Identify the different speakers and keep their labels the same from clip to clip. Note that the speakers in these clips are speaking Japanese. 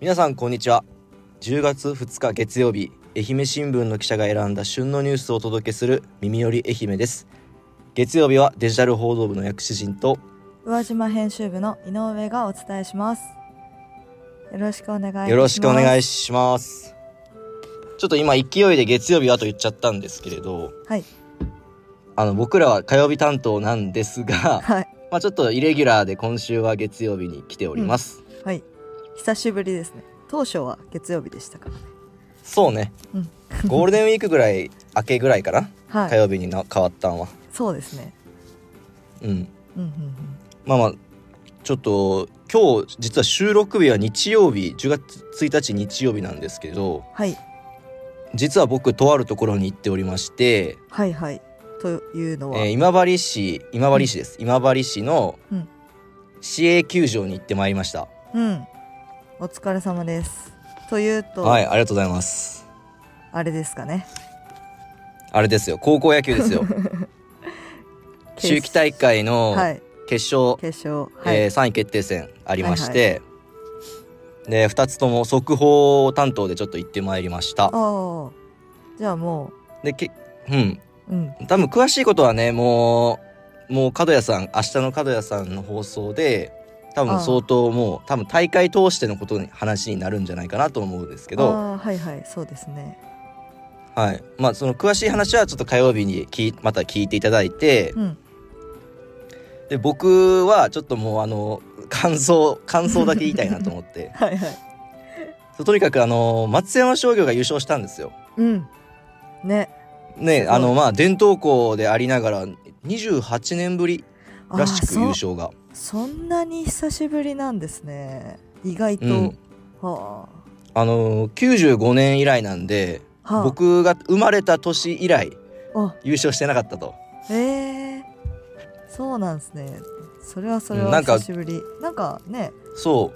Speaker 1: 皆さんこんにちは。10月2日月曜日愛媛新聞の記者が選んだ旬のニュースをお届けする耳より愛媛です。月曜日はデジタル報道部の薬師陣と
Speaker 2: 宇和島編集部の井上がお伝えします。よろしくお願いします。
Speaker 1: よろしくお願い
Speaker 2: し
Speaker 1: します。ちょっと今勢いで月曜日はと言っちゃったんですけれど
Speaker 2: はい。
Speaker 1: あの僕らは火曜日担当なんですが
Speaker 2: はい。
Speaker 1: まあちょっとイレギュラーで今週は月曜日に来ております、
Speaker 2: はい久しぶりですね。当初は月曜日でしたからね。
Speaker 1: そうね。
Speaker 2: うん。
Speaker 1: ゴールデンウィークぐらい明けぐらいかな、
Speaker 2: はい。
Speaker 1: 火曜日にな変わったんは。
Speaker 2: そうですね。
Speaker 1: うん。
Speaker 2: うんうん
Speaker 1: まあまあちょっと今日実は収録日は日曜日10月1日日曜日なんですけど
Speaker 2: はい。
Speaker 1: 実は僕とあるところに行っておりまして、
Speaker 2: はいはい。というのは、
Speaker 1: えー今治市今治市です、今治市の
Speaker 2: うん。
Speaker 1: 市営球場に行ってまいりました。
Speaker 2: うんお疲れ様です。というと、
Speaker 1: はいありがとうございます。
Speaker 2: あれですかね。
Speaker 1: あれですよ。高校野球ですよ。秋季大会の
Speaker 2: はい。
Speaker 1: 決勝、
Speaker 2: 決勝。はい、
Speaker 1: えー3位決定戦ありまして、で2つとも速報担当でちょっと行ってまいりました。
Speaker 2: じゃあも
Speaker 1: でけうん。
Speaker 2: ううん。
Speaker 1: 多分詳しいことはねもうもう角谷さん明日の角谷さんの放送で多分相当もう多分大会通してのことに話になるんじゃないかなと思うんですけど。
Speaker 2: はいはい。そうですね。
Speaker 1: はい。まあその詳しい話はちょっと火曜日にきまた聞いていただいて。
Speaker 2: うん。
Speaker 1: で僕はちょっともうあの感想感想だけ言いたいなと思って。
Speaker 2: はいはい。
Speaker 1: そうとにかくあの松山商業が優勝したんですよ。
Speaker 2: うん。ね。
Speaker 1: ねあのまあ伝統校でありながら28年ぶりらしく優勝が。
Speaker 2: そんなに久しぶりなんですね。意外と、
Speaker 1: うん。
Speaker 2: は
Speaker 1: あ。の95年以来なんで
Speaker 2: あ、はあ、
Speaker 1: 僕が生まれた年以来
Speaker 2: あ。
Speaker 1: 優勝してなかったと。
Speaker 2: え。ー、そうなんですね。それはそれは久しぶり。なんかね。
Speaker 1: そ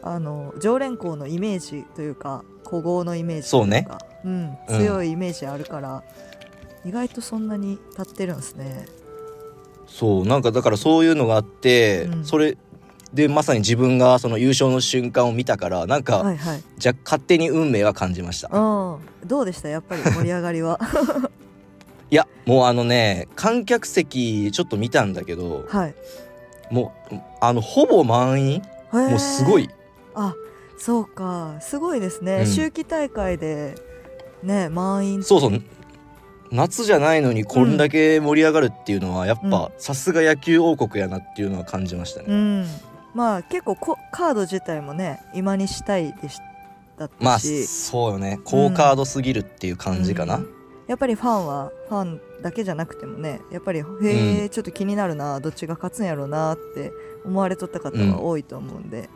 Speaker 2: あの常連校のイメージというか古豪のイメージと
Speaker 1: そうね
Speaker 2: いうかうん、
Speaker 1: うん。
Speaker 2: 強いイメージあるから、意外とそんなに経ってるんですね。
Speaker 1: うそうなんかだからそういうのがあって、
Speaker 2: うん。
Speaker 1: それでまさに自分がその優勝の瞬間を見たからなんか、
Speaker 2: はいはい。
Speaker 1: じゃ勝手に運命は感じました。
Speaker 2: うんどうでした？やっぱり盛り上がりは？
Speaker 1: いやもうあのね観客席ちょっと見たんだけど
Speaker 2: はい。
Speaker 1: もうあのほぼ満員？もうすごい。
Speaker 2: あそうか。すごいですね、
Speaker 1: うん。
Speaker 2: 秋季大会でね満員
Speaker 1: そうそう夏じゃないのにこんだけ盛り上がるっていうのはやっぱさすが野球王国やなっていうのは感じましたね、
Speaker 2: うん。まあ結構こカード自体もね今にしたいでした
Speaker 1: まあそうよね。高カードすぎるっていう感じかな、
Speaker 2: うん。やっぱりファンはファンだけじゃなくてもねやっぱりへえ、
Speaker 1: う
Speaker 2: ちょっと気になるなどっちが勝つんやろうなって思われとった方は多いと思うんで、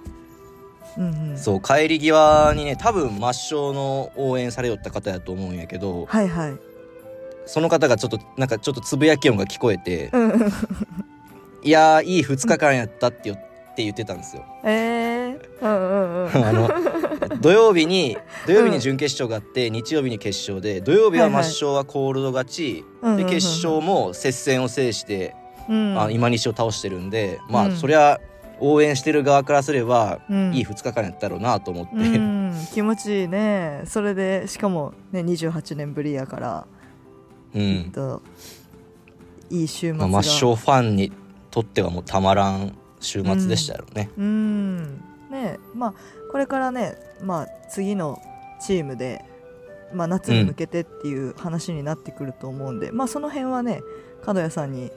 Speaker 2: うんうん。
Speaker 1: そう帰り際にね多分抹消の応援されよった方やと思うんやけど
Speaker 2: はいはい
Speaker 1: その方がちょっとなんかちょっとつぶやき音が聞こえて
Speaker 2: うん。うん「
Speaker 1: いやーいい2日間やった」ってよって言ってたんですよ。
Speaker 2: えー、うんうんうん。
Speaker 1: あの土曜日に土曜日に準決勝があって、日曜日に決勝で土曜日は抹消はコールド勝ち、
Speaker 2: うんうんうん
Speaker 1: で決勝も接戦を制して、
Speaker 2: うん。
Speaker 1: あ今西を倒してるんでまあ、
Speaker 2: うん。
Speaker 1: そりゃ応援してる側からすれば、
Speaker 2: うん。
Speaker 1: いい2日間やったろうなと思って、
Speaker 2: うん。気持ちいいね。それでしかもね28年ぶりやから
Speaker 1: うん
Speaker 2: きっといい週末
Speaker 1: まあ、
Speaker 2: が、
Speaker 1: 抹消ファンにとってはもうたまらん週末でしたよね。
Speaker 2: うんねまあこれからねまあ次のチームで、まあ、夏に向けてっていう話になってくると思うんで、まあその辺はね角谷さんに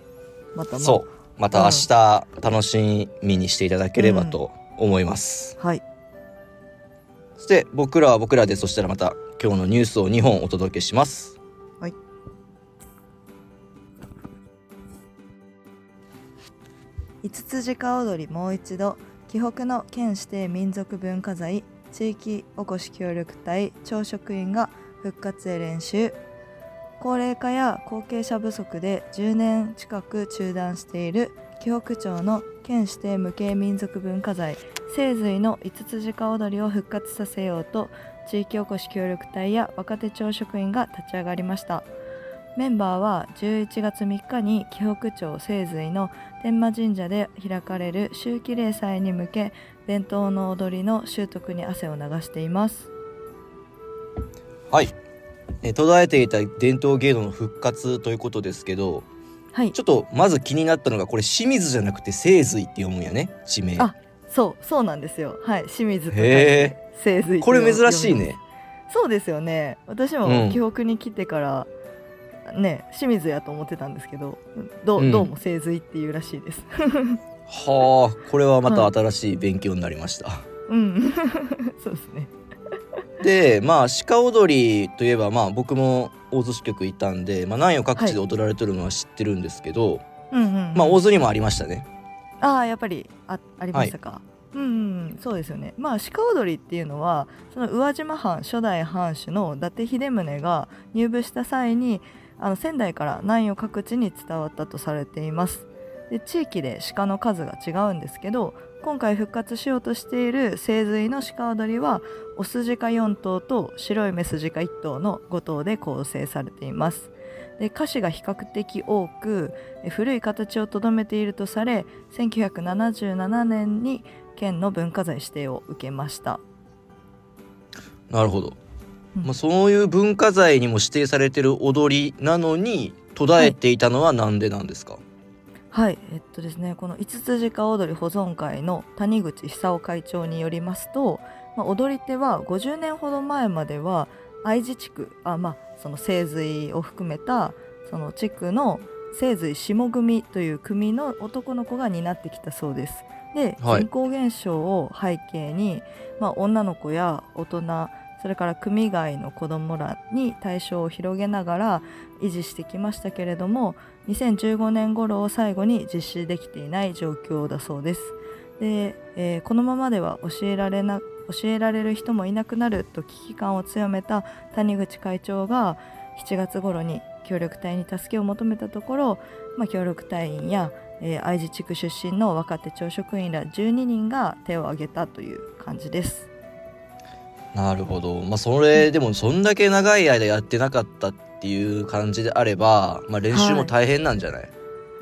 Speaker 2: また、まあ、
Speaker 1: そうまた明日楽しみにしていただければと思います。
Speaker 2: はい
Speaker 1: そして僕らは僕らでそしたらまた今日のニュースを2本お届けします。
Speaker 2: 五つ鹿踊りもう一度紀北の県指定民族文化財地域おこし協力隊朝食員が復活へ練習。高齢化や後継者不足で10年近く中断している紀北町の県指定無形民族文化財。清髄の五つ鹿踊りを復活させようと地域おこし協力隊や若手町職員が立ち上がりました。メンバーは11月3日に紀北町清髄の天満神社で開かれる秋季例祭に向け伝統の踊りの習得に汗を流しています。
Speaker 1: はい、えー途絶えていた伝統芸能の復活ということですけど
Speaker 2: はい。
Speaker 1: ちょっとまず気になったのがこれ清水じゃなくて清髄って読むんやね地名。
Speaker 2: あそうそうなんですよ。はい清水と清髄
Speaker 1: これ珍しい
Speaker 2: ね。
Speaker 1: ね
Speaker 2: そうですよね。私も
Speaker 1: うん。
Speaker 2: 記憶に来てから、ね清水やと思ってたんですけどどう,、
Speaker 1: うん。
Speaker 2: どうも清髄っていうらしいです。
Speaker 1: はあこれはまた新しい勉強になりました、
Speaker 2: うん。そうですね。
Speaker 1: でまあ鹿踊りといえばまあ僕も大洲支局いたんで、まあ、南予各地で踊られてるのは知ってるんですけど、
Speaker 2: うんうん、
Speaker 1: まあ大洲にもありましたね。
Speaker 2: ああやっぱりあありましたか、うんうんそうですよね。まあ鹿踊りっていうのはその宇和島藩初代藩主の伊達秀宗が入部した際にあの仙台から南予各地に伝わったとされています。で地域で鹿の数が違うんですけど今回復活しようとしている清髄の鹿踊りはオス鹿4頭と白いメス鹿1頭の5頭で構成されています。で歌詞が比較的多く古い形をとどめているとされ1977年に県の文化財指定を受けました。
Speaker 1: なるほど、まあ、そういう文化財にも指定されてる踊りなのに途絶えていたのはなんでなんですか、
Speaker 2: はい。えっとですねこの五つ鹿踊り保存会の谷口久夫会長によりますと、まあ、踊り手は50年ほど前までは愛知地区あまあその清髄を含めたその地区の清髄下組という組の男の子が担ってきたそうです。で
Speaker 1: はい。
Speaker 2: 人口減少を背景に、まあ、女の子や大人それから組外の子供らに対象を広げながら維持してきましたけれども2015年頃を最後に実施できていない状況だそうです。で、えーこのままでは教えられな教えられる人もいなくなると危機感を強めた谷口会長が7月頃に協力隊に助けを求めたところ、まあ、協力隊員や、えー愛知地区出身の若手教職員ら12人が手を挙げたという感じです。
Speaker 1: なるほど。まあそれでもそんだけ長い間やってなかったっていう感じであれば、まあ、練習も大変なんじゃない、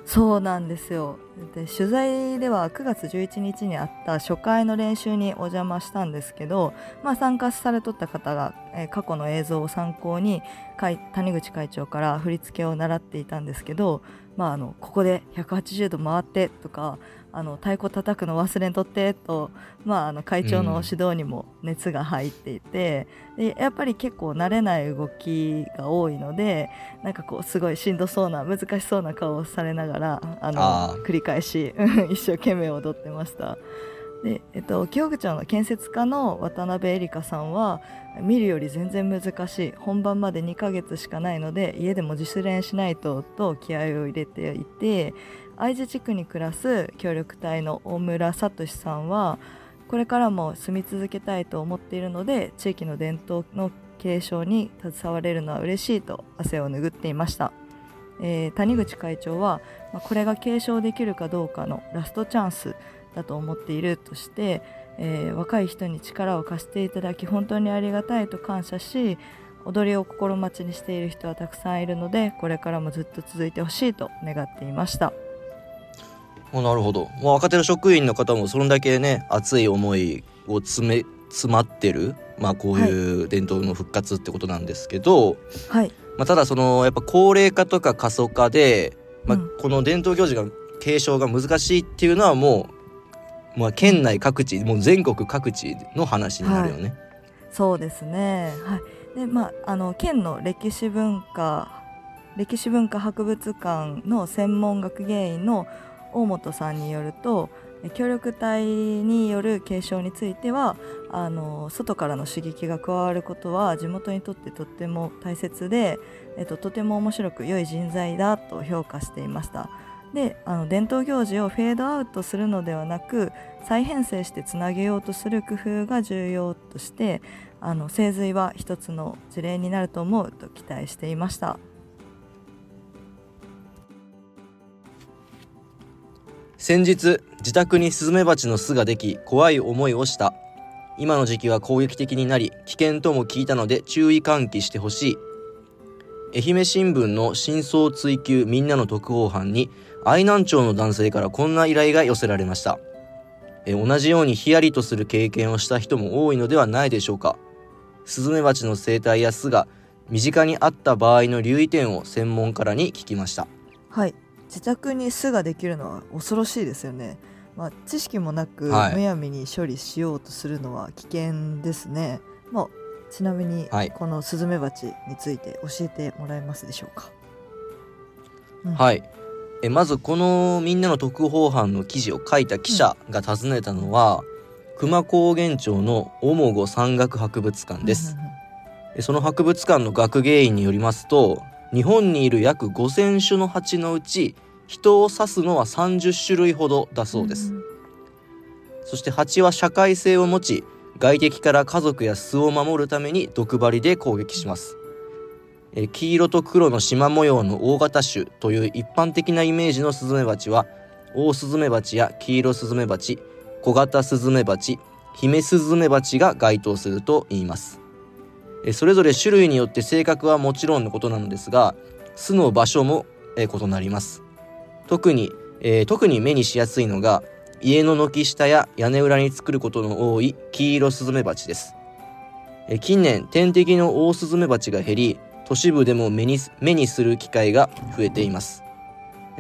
Speaker 2: そうなんですよ。で取材では9月11日にあった初回の練習にお邪魔したんですけど、まあ、参加されとった方が、えー過去の映像を参考に会谷口会長から振り付けを習っていたんですけど、まあ、あのここで180度回ってとかあの太鼓叩くの忘れんとってと、まあ、あの会長の指導にも熱が入っていて、でやっぱり結構慣れない動きが多いのでなんかこうすごいしんどそうな難しそうな顔をされながらあの繰り返し 一生懸命踊ってました。で、えっと、清口町の建設家の渡辺恵梨香さんは見るより全然難しい。本番まで2ヶ月しかないので家でも自主練しないとと気合を入れていて会津地区に暮らす協力隊の大村聡さんはこれからも住み続けたいと思っているので地域の伝統の継承に携われるのは嬉しいと汗を拭っていました、えー谷口会長は、これが継承できるかどうかのラストチャンスだと思っているとして、えー若い人に力を貸していただき本当にありがたいと感謝し踊りを心待ちにしている人はたくさんいるのでこれからもずっと続いてほしいと願っていました。
Speaker 1: あなるほど、まあ、若手の職員の方もそれだけね熱い思いを詰め詰まってる、まあ、こういう伝統の復活ってことなんですけど、
Speaker 2: はい、
Speaker 1: まあ、ただそのやっぱ高齢化とか過疎化で、まあ
Speaker 2: うん。
Speaker 1: この伝統行事が継承が難しいっていうのはもう、まあ、県内各地もう全国各地の話になるよね。
Speaker 2: そうですね。はい。で、まああの県の歴史文化歴史文化博物館の専門学芸員の大本さんによると、え協力隊による継承についてはあの外からの刺激が加わることは地元にとってとっても大切で、えっと、とても面白く良い人材だと評価していました。であの伝統行事をフェードアウトするのではなく再編成してつなげようとする工夫が重要としてあの清髄は一つの事例になると思うと期待していました。
Speaker 1: 先日自宅にスズメバチの巣ができ怖い思いをした。今の時期は攻撃的になり危険とも聞いたので注意喚起してほしい。愛媛新聞の真相追求みんなの特報班に愛南町の男性からこんな依頼が寄せられました。え同じようにヒヤリとする経験をした人も多いのではないでしょうか。スズメバチの生態や巣が身近にあった場合の留意点を専門家らに聞きました。
Speaker 2: はい。自宅に巣ができるのは恐ろしいですよね。まあ、知識もなく、
Speaker 1: はい。
Speaker 2: むやみに処理しようとするのは危険ですね。まあ、ちなみに、
Speaker 1: はい。
Speaker 2: このスズメバチについて教えてもらえますでしょうか？うん。
Speaker 1: はい。えまずこのみんなの特報班の記事を書いた記者が訪ねたのは、熊高原町のオモゴ山岳博物館です、
Speaker 2: うんうん
Speaker 1: その博物館の学芸員によりますと日本にいる約5,000種の蜂のうち人を刺すのは30種類ほどだそうです、
Speaker 2: んん
Speaker 1: そして蜂は社会性を持ち外敵から家族や巣を守るために毒針で攻撃します。え黄色と黒の縞模様の大型種という一般的なイメージのスズメバチはオオスズメバチや黄色スズメバチ小型スズメバチヒメスズメバチが該当すると言います。それぞれ種類によって性格はもちろんのことなのですが巣の場所も異なります。特に、えー特に目にしやすいのが家の軒下や屋根裏に作ることの多い黄色スズメバチです。近年天敵のオオスズメバチが減り都市部でも目に目にする機会が増えています。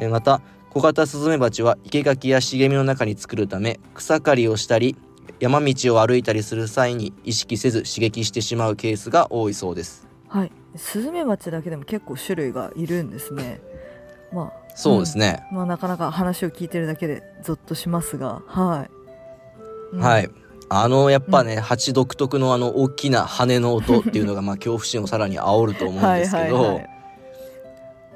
Speaker 1: また小型スズメバチは生垣や茂みの中に作るため草刈りをしたり山道を歩いたりする際に意識せず刺激してしまうケースが多いそうです。
Speaker 2: はい、スズメバチだけでも結構種類がいるんですね。まあ、
Speaker 1: そうですね。
Speaker 2: まあ、なかなか話を聞いてるだけでゾッとしますが、はい。うん
Speaker 1: はい。あのやっぱね、蜂独特のあの大きな羽の音っていうのが まあ恐怖心をさらに煽ると思うんですけど、
Speaker 2: はいはいはい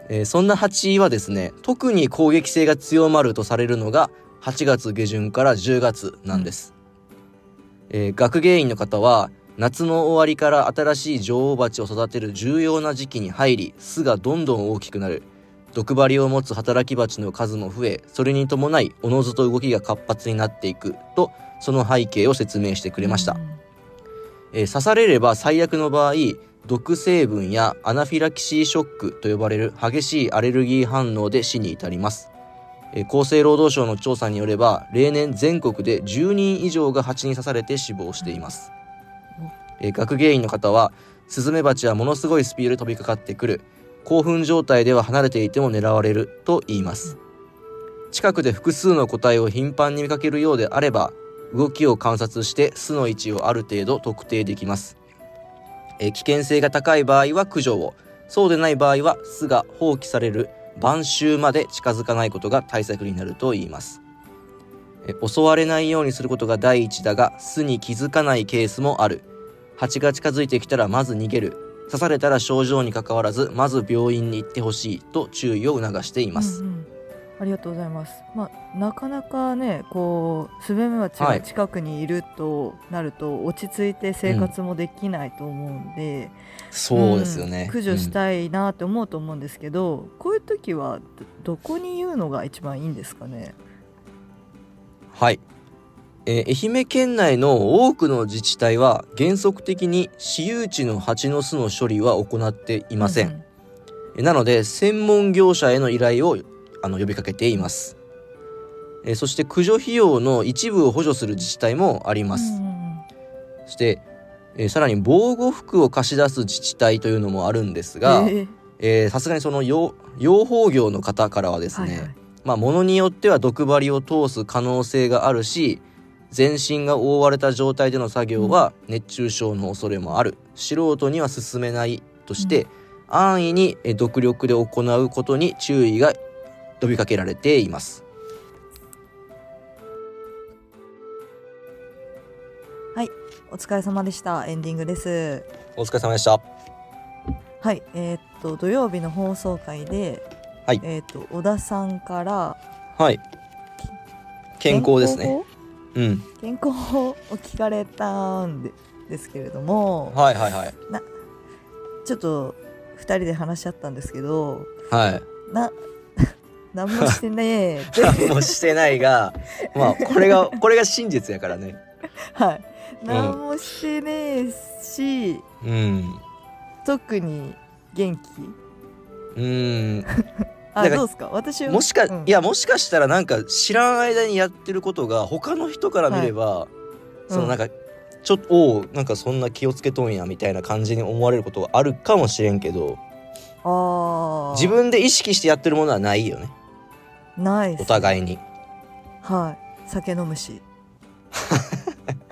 Speaker 1: えーそんな蜂はですね特に攻撃性が強まるとされるのが8月下旬から10月なんです、えー学芸員の方は夏の終わりから新しい女王蜂を育てる重要な時期に入り巣がどんどん大きくなる毒針を持つ働き蜂の数も増えそれに伴いおのずと動きが活発になっていくとその背景を説明してくれました、
Speaker 2: うん。
Speaker 1: えー刺されれば最悪の場合毒成分やアナフィラキシーショックと呼ばれる激しいアレルギー反応で死に至ります、えー厚生労働省の調査によれば例年全国で10人以上が蜂に刺されて死亡しています、えー学芸員の方はスズメバチはものすごいスピードで飛びかかってくる興奮状態では離れていても狙われると言います。近くで複数の個体を頻繁に見かけるようであれば動きを観察して巣の位置をある程度特定できます。え危険性が高い場合は駆除を。そうでない場合は巣が放棄される晩秋まで近づかないことが対策になると言います。襲われないようにすることが第一だが巣に気づかないケースもある。蜂が近づいてきたらまず逃げる。刺されたら症状にかかわらずまず病院に行ってほしいと注意を促しています、
Speaker 2: うんうん。ありがとうございます。まあ、なかなかね、こうスズメバチが近くにいるとなると、落ち着いて生活もできないと思うんで、
Speaker 1: そうですよね、
Speaker 2: ん駆除したいなって思うと思うんですけど、こういう時はどどこに言うのが一番いいんですかね？
Speaker 1: はい、えー愛媛県内の多くの自治体は原則的に私有地の蜂の巣の処理は行っていません、
Speaker 2: う
Speaker 1: えなので専門業者への依頼をあの呼びかけています。えーそして駆除費用の一部を補助する自治体もあります、
Speaker 2: うん
Speaker 1: そして、えーさらに防護服を貸し出す自治体というのもあるんですがさすがにその養養蜂業の方からはですね、
Speaker 2: はいはい。
Speaker 1: まあ物によっては毒針を通す可能性があるし全身が覆われた状態での作業は熱中症の恐れもある、素人には進めないとして、安易にえー毒力で行うことに注意が呼びかけられています。
Speaker 2: お疲れ様でした。エンディングです。
Speaker 1: お疲れ様でした。
Speaker 2: はい、えーっと土曜日の放送回で、
Speaker 1: はい。
Speaker 2: えーっと小田さんから
Speaker 1: はい。健康ですねうん。
Speaker 2: 健康法を聞かれたんでですけれども、
Speaker 1: はいはいはい。
Speaker 2: ちょっと2人で話し合ったんですけど
Speaker 1: はい。
Speaker 2: な 何もしてねえって。
Speaker 1: 何もしてないがまあこれが これが真実やからね。
Speaker 2: はい。何もしてねえし、
Speaker 1: うん。
Speaker 2: 特に元気？
Speaker 1: うーん
Speaker 2: どうですか？私は
Speaker 1: もしか、
Speaker 2: うん。
Speaker 1: いやもしかしたらなんか知らん間にやってることが他の人から見れば、そのなんか、ちょっとおうなんかそんな気をつけとんやみたいな感じに思われることがあるかもしれんけど
Speaker 2: あー。
Speaker 1: 自分で意識してやってるものはないよね。
Speaker 2: ない
Speaker 1: お互いに。
Speaker 2: はい。酒飲むし。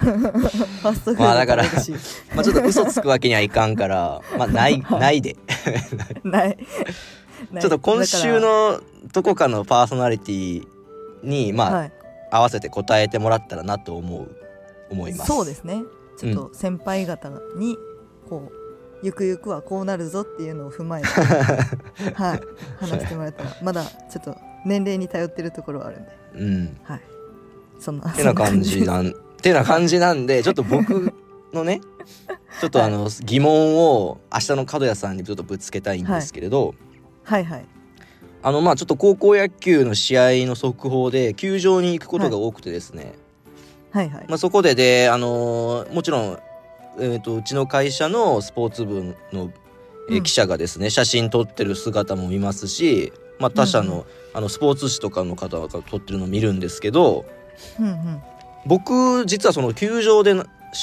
Speaker 1: まあだからまあちょっと嘘つくわけにはいかんからまあない。ないで。
Speaker 2: ない
Speaker 1: ちょっと今週のどこかのパーソナリティにまあ、
Speaker 2: はい。
Speaker 1: 合わせて答えてもらったらなと思う思います。
Speaker 2: そうですね。ちょっと先輩方にこうゆくゆくはこうなるぞっていうのを踏まえて はい。話してもらえたらまだちょっと年齢に頼ってるところはあるんで。
Speaker 1: うん。
Speaker 2: はい。そんな。
Speaker 1: てな感じ
Speaker 2: な
Speaker 1: ん てな感じなんでちょっと僕のね ちょっとあの疑問を明日の角谷さんにちょっとぶつけたいんですけれど、
Speaker 2: はいはい。
Speaker 1: あのまあちょっと高校野球の試合の速報で球場に行くことが多くてですね、
Speaker 2: はいはい。
Speaker 1: まあ、そこでで、あのーもちろん、えー、とうちの会社のスポーツ部の、えー
Speaker 2: うん。
Speaker 1: 記者がですね写真撮ってる姿も見ますし、まあ、他社の,、
Speaker 2: うんうん。
Speaker 1: あのスポーツ紙とかの方が撮ってるのを見るんですけど
Speaker 2: うんうん。
Speaker 1: 僕実はその球場で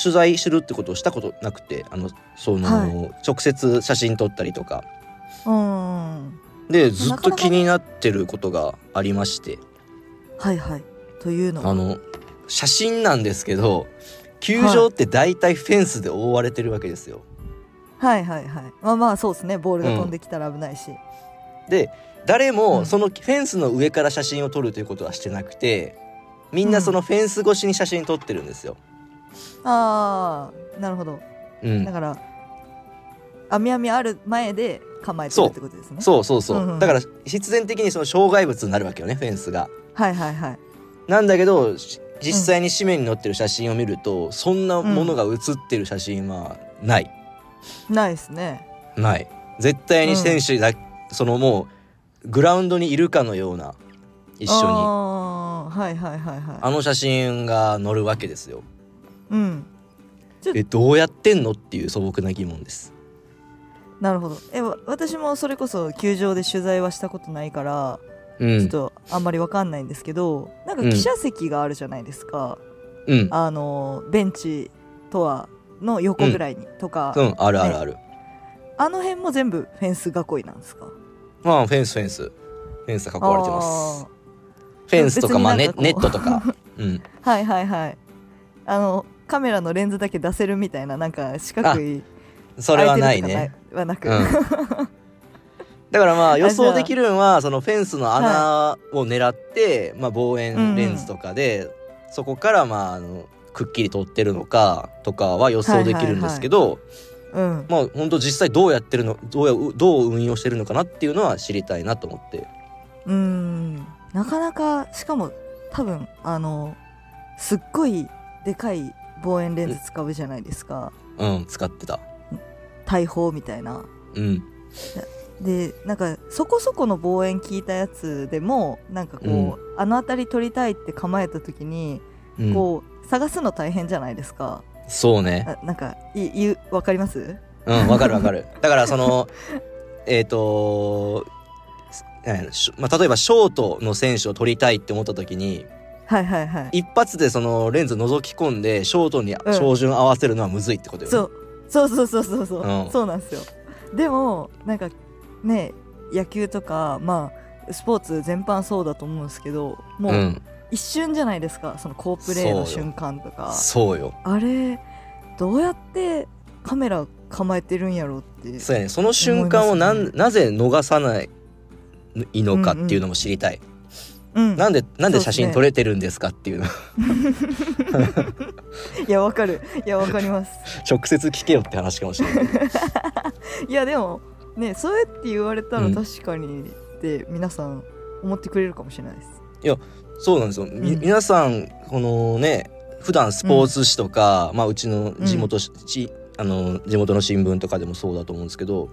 Speaker 1: 取材するってことをしたことなくてあのその、
Speaker 2: は
Speaker 1: 直接写真撮ったりとか。
Speaker 2: うん
Speaker 1: でずっと気になってることがありまして。
Speaker 2: はいはい。というのは？
Speaker 1: あの写真なんですけど球場って大体フェンスで覆われてるわけですよ。
Speaker 2: はい。はいはいまあまあそうですね。ボールが飛んできたら危ないし、
Speaker 1: で誰
Speaker 2: うん。
Speaker 1: もそのフェンスの上から写真を撮るということはしてなくてみんなそのフェンス越しに写真撮ってるんですよ。
Speaker 2: ああなるほど。
Speaker 1: うん。
Speaker 2: だ、から網網ある前で構えてるってことですね
Speaker 1: そうそうそう、
Speaker 2: うんうん
Speaker 1: だから必然的にその障害物になるわけよねフェンスが。
Speaker 2: はいはいはい
Speaker 1: なんだけど実際に紙面に載ってる写真を見ると、そんなものが写ってる写真はない、
Speaker 2: ないですね
Speaker 1: ない絶対に選手だ、そのもうグラウンドにいるかのような一緒に
Speaker 2: あはいはいはいはい
Speaker 1: あの写真が載るわけですよ。
Speaker 2: うん
Speaker 1: えどうやってんのっていう素朴な疑問です。
Speaker 2: なるほど。えわ私もそれこそ球場で取材はしたことないから、
Speaker 1: うん、
Speaker 2: ちょっとあんまりわかんないんですけどなんか
Speaker 1: うん。
Speaker 2: 記者席があるじゃないですか、
Speaker 1: うん、
Speaker 2: あのベンチとはの横ぐらいに、とか、
Speaker 1: うん、あるあるある。
Speaker 2: あの辺も全部フェンス囲いなんですか？
Speaker 1: まあフェンスフェンス。フェンス囲われてます。
Speaker 2: あ。
Speaker 1: フェンスとかまあネネットとか、うん、
Speaker 2: ー はいはいはい。あのカメラのレンズだけ出せるみたいななんか四角い
Speaker 1: それはない
Speaker 2: 空
Speaker 1: ね。
Speaker 2: はなく、
Speaker 1: うん。だからまあ予想できるのはそのフェンスの穴を狙って、まあ望遠レンズとかで、そこからまああのくっきり撮ってるのかとかは予想できるんですけど、
Speaker 2: うん
Speaker 1: まあ本当実際どうやってるのどうやどう運用してるのかなっていうのは知りたいなと思って。
Speaker 2: うんなかなかしかも多分あのすっごいでかい望遠レンズ使うじゃないですか
Speaker 1: うん使ってた。
Speaker 2: 大砲みたいな。
Speaker 1: うん。
Speaker 2: でなんかそこそこの望遠聞いたやつでもなんかこう、あの辺り撮りたいって構えた時に、
Speaker 1: うん、
Speaker 2: こう探すの大変じゃないですか。
Speaker 1: そうね。
Speaker 2: あなんかい言うわかります？
Speaker 1: うん、わかるわかる。だからその、えっ、ーしまあ、例えばショートの選手を取りたいって思った時に
Speaker 2: はいはいはい。
Speaker 1: 一発でそのレンズ覗き込んでショートに
Speaker 2: うん。
Speaker 1: 照準合わせるのはむずいってことよね。
Speaker 2: そうそうそうそうそうそう、
Speaker 1: うん。
Speaker 2: そうなんですよ。でもなんかね野球とかまあスポーツ全般そうだと思うんですけどもう、
Speaker 1: うん、
Speaker 2: 一瞬じゃないですか。その好プレーの瞬間とか。
Speaker 1: そうよ。
Speaker 2: あれどうやってカメラ構えてるんやろうって。
Speaker 1: そうやね。その瞬間をなん、
Speaker 2: 思います
Speaker 1: なぜ逃さないのかっていうのも知りたい。
Speaker 2: うん
Speaker 1: なんでなんで写
Speaker 2: そうですね。
Speaker 1: 真撮れてるんですかっていうの。
Speaker 2: いやわかる。いやわかります。
Speaker 1: 直接聞けよって話かもしれない。
Speaker 2: いやでもねそうやって言われたら
Speaker 1: うん。
Speaker 2: 確かにって皆さん思ってくれるかもしれないです。
Speaker 1: そうなんですよ。み
Speaker 2: うん。
Speaker 1: 皆さんこのね普段スポーツ紙とか、まあうちの地元し、ちあの地元の新聞とかでもそうだと思うんですけど、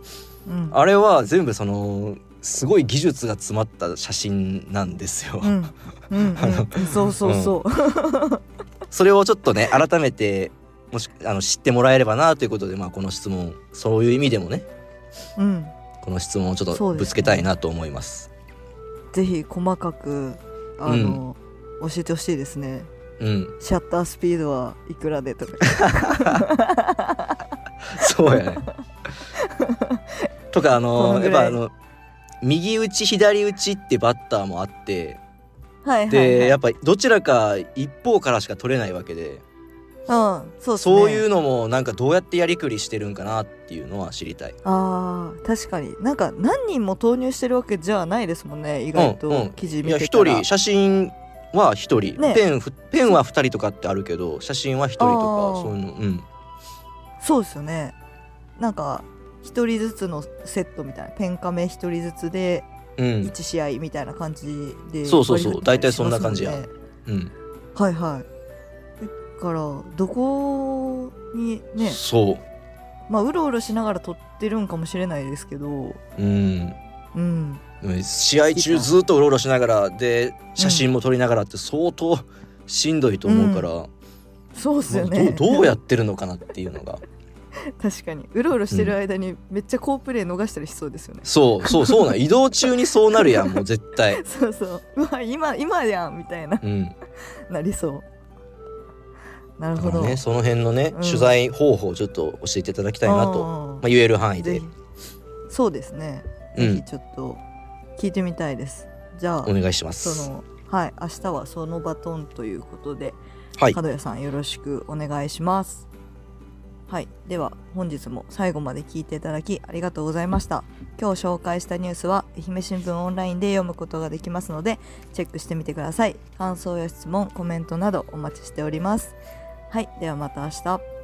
Speaker 2: うん。
Speaker 1: あれは全部そのすごい技術が詰まった写真なんですよ。
Speaker 2: うん。う そうそうそう、
Speaker 1: それをちょっとね改めてもしあの知ってもらえればなということで、まあこの質問そういう意味でもね
Speaker 2: うん。
Speaker 1: ここの質問をちょっとぶつけたいなと思います。
Speaker 2: ぜひ細かくあの、教えてほしいですね。
Speaker 1: うん。
Speaker 2: シャッタースピードはいくらでとか。
Speaker 1: そうやね。とかあ
Speaker 2: こ
Speaker 1: のやっぱあの右打ち左打ちってバッターもあって
Speaker 2: はいはい、はい、
Speaker 1: でやっぱどちらか一方からしか取れないわけで。
Speaker 2: うんそうですね。
Speaker 1: そういうのもなんかどうやってやりくりしてるんかなっていうのは知りたい。
Speaker 2: あー確かに。なんか何人も投入してるわけじゃないですもんね意外
Speaker 1: うんうん。
Speaker 2: と記事
Speaker 1: いや
Speaker 2: 見てたら、
Speaker 1: 一人写真は一人、
Speaker 2: ね。
Speaker 1: ペンふペンは二人とかってあるけど写真は一人と
Speaker 2: あ
Speaker 1: か
Speaker 2: ー。
Speaker 1: そういうのうん。
Speaker 2: そうですよね。なんか一人ずつのセットみたいなペンカメ一人ずつで
Speaker 1: うん。
Speaker 2: 1試合みたいな感じで
Speaker 1: そうそうそう。
Speaker 2: 割り振ってたり
Speaker 1: 大体そんな感じや。うん。
Speaker 2: はいはい。だからどこにね。
Speaker 1: そう。
Speaker 2: まあうろうろしながら撮ってるんかもしれないですけど。
Speaker 1: うん。
Speaker 2: うん。
Speaker 1: 試合中ずっとうろうろしながらで写真も撮りながらって相当しんどいと思うから、
Speaker 2: そうっすよね。
Speaker 1: どうやってるのかなっていうのが
Speaker 2: 確かに。うろうろしてる間にめっちゃ好プレー逃したりしそうですよね、
Speaker 1: そうそうそうなん。移動中にそうなるやんもう絶対。
Speaker 2: そうそう。うわ今今やんみたいな。
Speaker 1: うん。
Speaker 2: なりそう。なる
Speaker 1: だ
Speaker 2: ほど、
Speaker 1: ねその辺のね、
Speaker 2: うん。
Speaker 1: 取材方法をちょっと教えていただきたいなと、
Speaker 2: あー。
Speaker 1: まあ、言える範囲で。
Speaker 2: そうですね。
Speaker 1: うん。
Speaker 2: ぜひちょっと聞いてみたいです、じゃあ
Speaker 1: お願いします。
Speaker 2: そのはい明日はそのバトンということで
Speaker 1: はい。
Speaker 2: 角谷さんよろしくお願いしますはい。では本日も最後まで聞いていただきありがとうございました。今日紹介したニュースは愛媛新聞オンラインで読むことができますのでチェックしてみてください。感想や質問コメントなどお待ちしております。はい。ではまた明日。